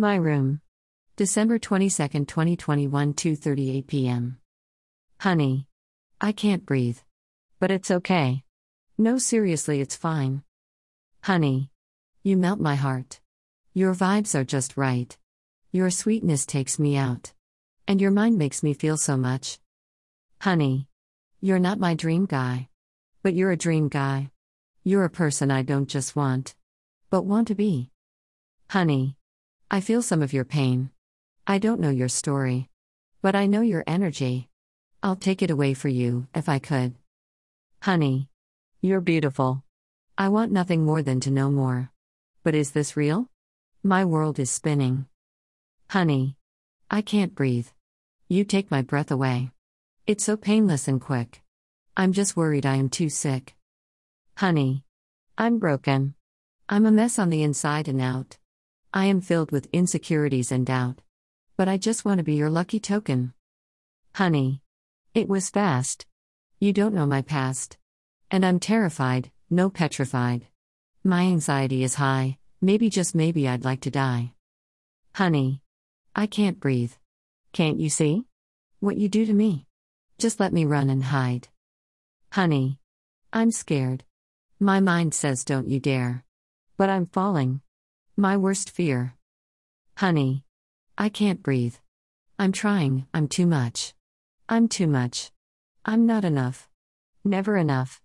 My room. December 22, 2021, 2:38 p.m. Honey, I can't breathe. But it's okay. No, seriously, it's fine. Honey, you melt my heart. Your vibes are just right. Your sweetness takes me out. And your mind makes me feel so much. Honey, you're not my dream guy. But you're a dream guy. You're a person I don't just want, but want to be. Honey, I feel some of your pain. I don't know your story. But I know your energy. I'll take it away for you, if I could. Honey, you're beautiful. I want nothing more than to know more. But is this real? My world is spinning. Honey, I can't breathe. You take my breath away. It's so painless and quick. I'm just worried I am too sick. Honey, I'm broken. I'm a mess on the inside and out. I am filled with insecurities and doubt. But I just want to be your lucky token. Honey, it was fast. You don't know my past. And I'm terrified, no petrified. My anxiety is high, maybe just maybe I'd like to die. Honey, I can't breathe. Can't you see? What you do to me? Just let me run and hide. Honey, I'm scared. My mind says don't you dare. But I'm falling. My worst fear. Honey, I can't breathe. I'm trying, I'm too much. I'm too much. I'm not enough. Never enough.